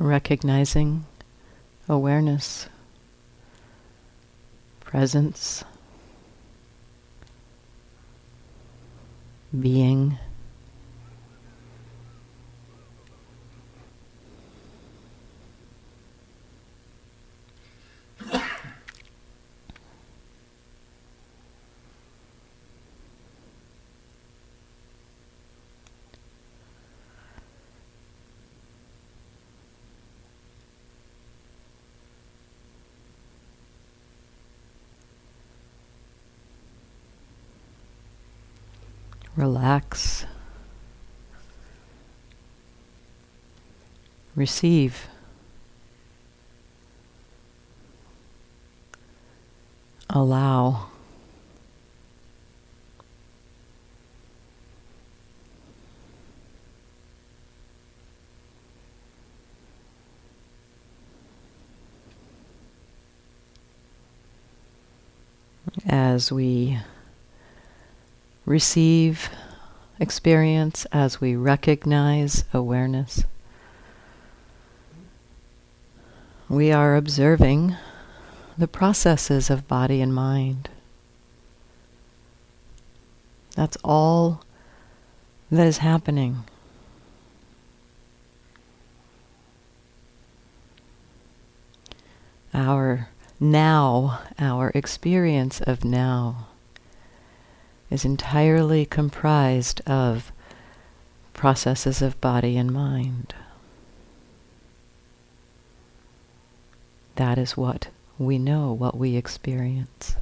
recognizing awareness, presence, being. Relax, receive. Allow. As we receive experience, as we recognize awareness, we are observing the processes of body and mind. That's all that is happening. Our now, our experience of now is entirely comprised of processes of body and mind. That is what we know, what we experience.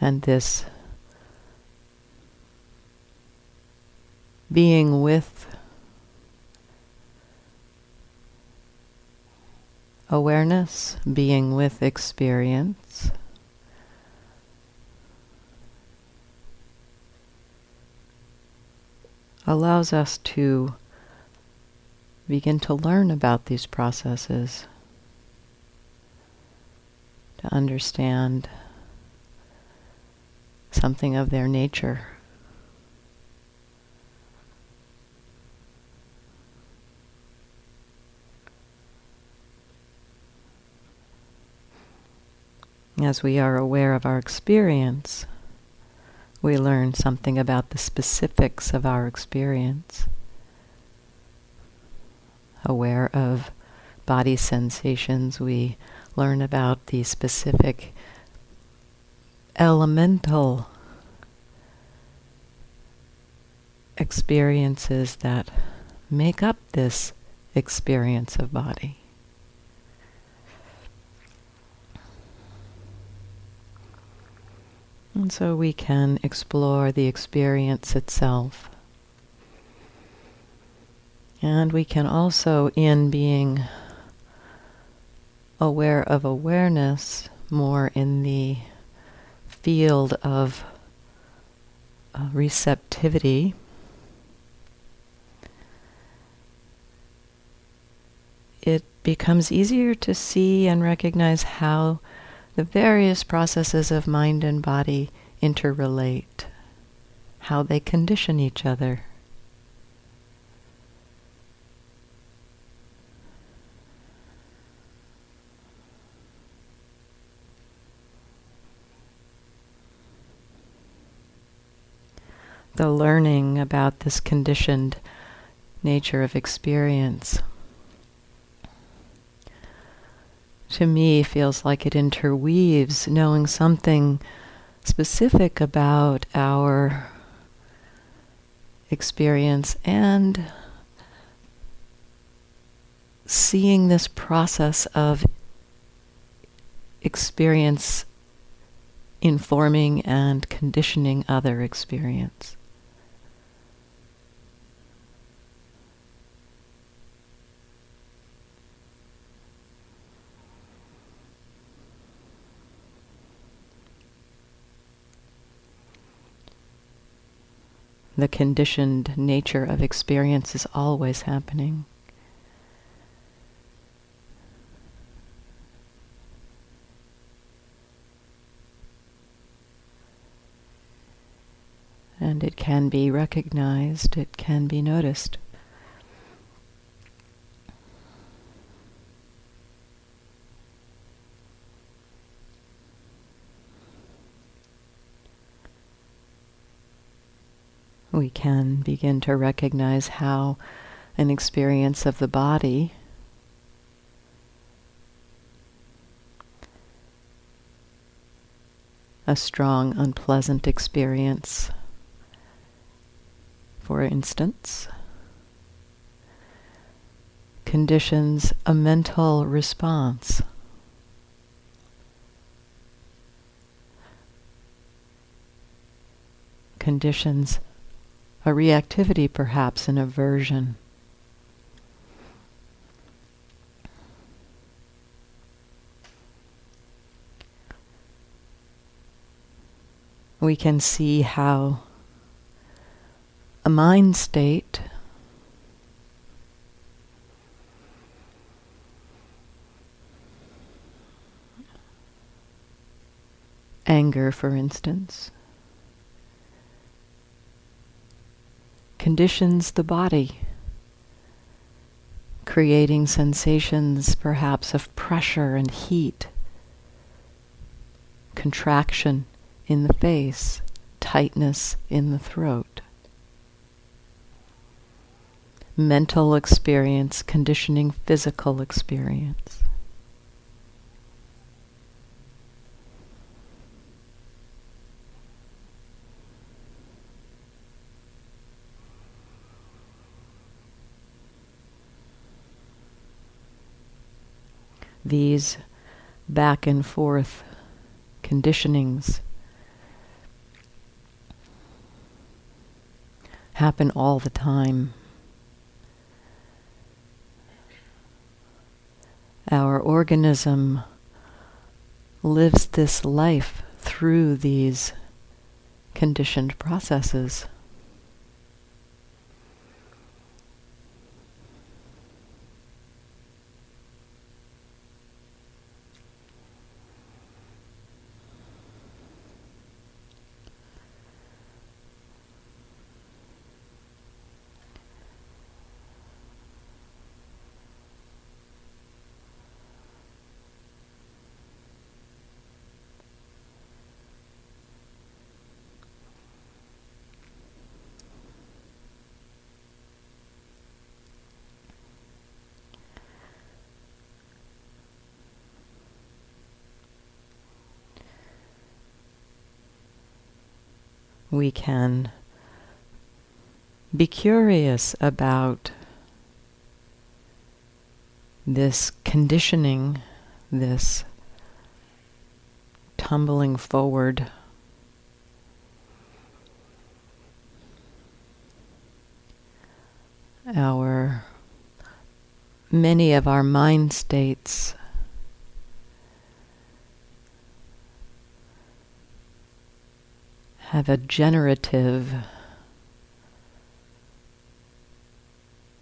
And this being with awareness, being with experience. allows us to begin to learn about these processes, to understand something of their nature. As we are aware of our experience, we learn something about the specifics of our experience. Aware of body sensations, we learn about the specific elemental experiences that make up this experience of body. And so we can explore the experience itself. And we can also, in being aware of awareness, more in the field of uh, receptivity, it becomes easier to see and recognize how the various processes of mind and body interrelate, how they condition each other. The learning about this conditioned nature of experience to me feels like it interweaves knowing something specific about our experience and seeing this process of experience informing and conditioning other experience. the conditioned nature of experience is always happening. And it can be recognized, it can be noticed. We can begin to recognize how an experience of the body a strong, unpleasant experience. For instance, conditions a mental response. Conditions a reactivity, perhaps, an aversion. we can see how a mind state anger, for instance, conditions the body, creating sensations perhaps of pressure and heat, contraction in the face, tightness in the throat. Mental experience conditioning physical experience. These back and forth conditionings happen all the time. Our organism lives this life through these conditioned processes. We can be curious about this conditioning, this tumbling forward. Our many of our mind states have a generative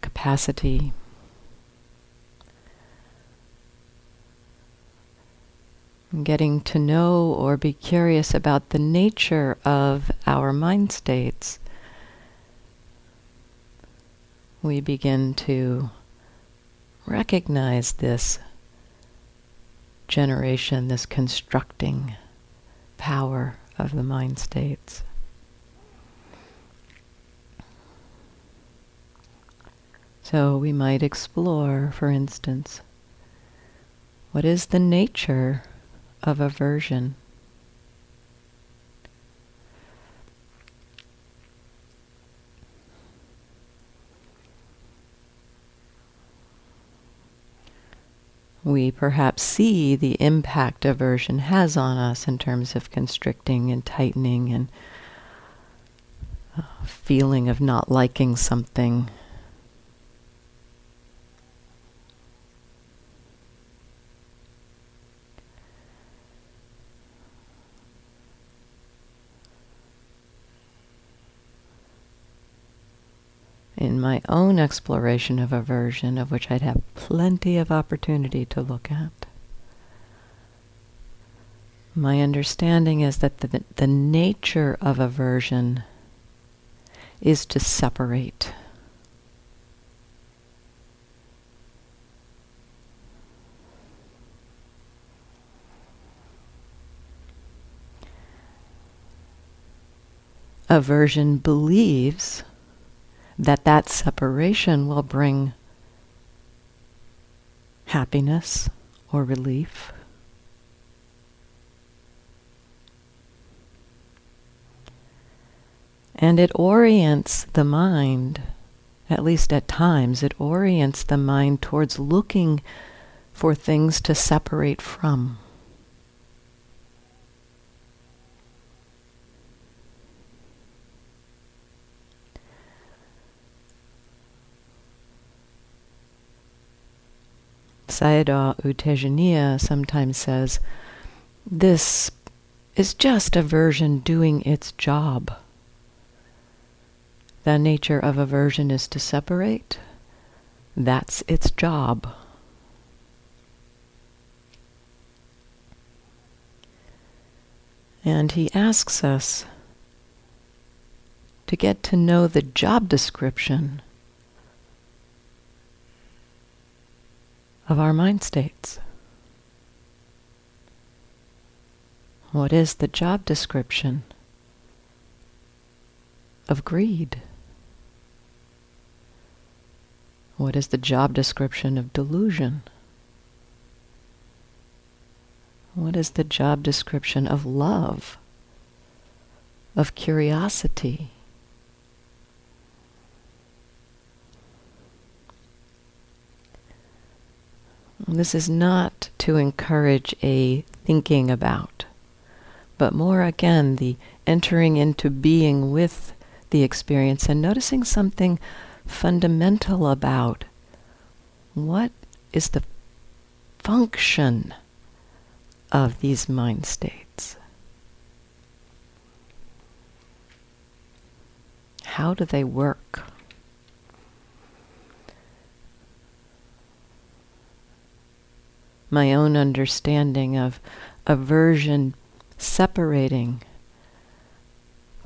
capacity. Getting to know or be curious about the nature of our mind states, we begin to recognize this generation, this constructing power of the mind states. So we might explore, for instance, what is the nature of aversion? We perhaps see the impact aversion has on us in terms of constricting and tightening and uh, feeling of not liking something. in my own exploration of aversion, of which I'd have plenty of opportunity to look at. My understanding is that the, the nature of aversion is to separate. Aversion believes that that separation will bring happiness or relief. And it orients the mind, at least at times, it orients the mind towards looking for things to separate from. Sayadaw U Tejaniya sometimes says, this is just aversion doing its job. The nature of aversion is to separate. That's its job. And he asks us to get to know the job description of our mind states. What is the job description of greed? What is the job description of delusion? What is the job description of love, of curiosity? This is not to encourage a thinking about, but more again the entering into being with the experience and noticing something fundamental about what is the function of these mind states. How do they work? My own understanding of aversion separating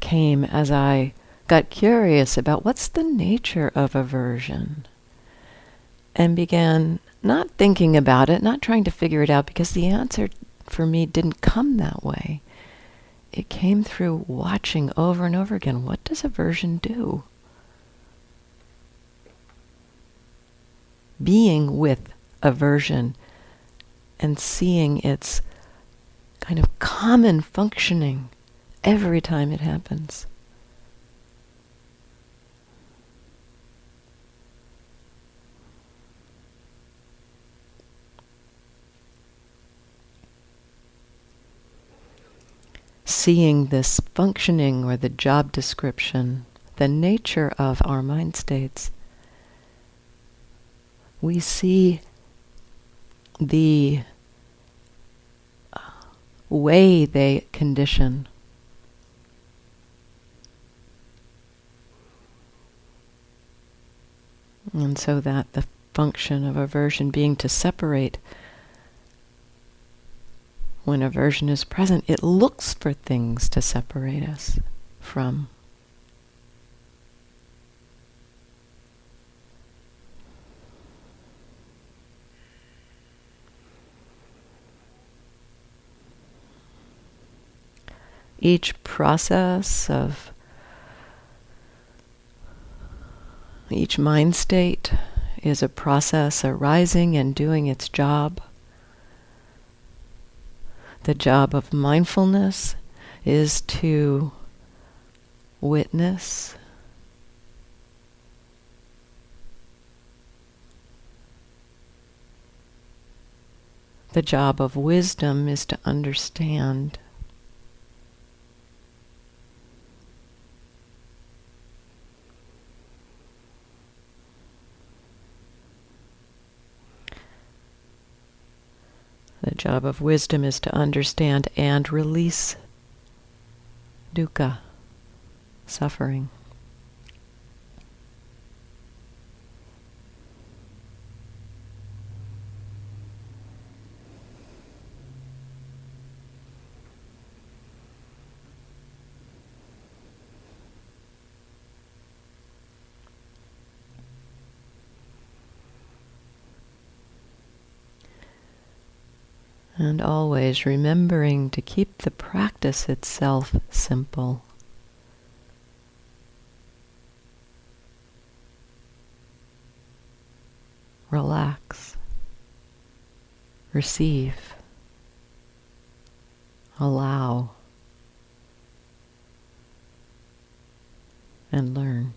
came as I got curious about what's the nature of aversion and began not thinking about it, not trying to figure it out because the answer for me didn't come that way. It came through watching over and over again. What does aversion do? Being with aversion and seeing its kind of common functioning every time it happens. seeing this functioning or the job description, the nature of our mind states, we see the uh, way they condition. And so that the function of aversion being to separate when aversion is present, it looks for things to separate us from. Each process of each mind state is a process arising and doing its job. The job of mindfulness is to witness. The job of wisdom is to understand. The job of wisdom is to understand and release dukkha, suffering. And always remembering to keep the practice itself simple. Relax. Receive. Allow. And learn.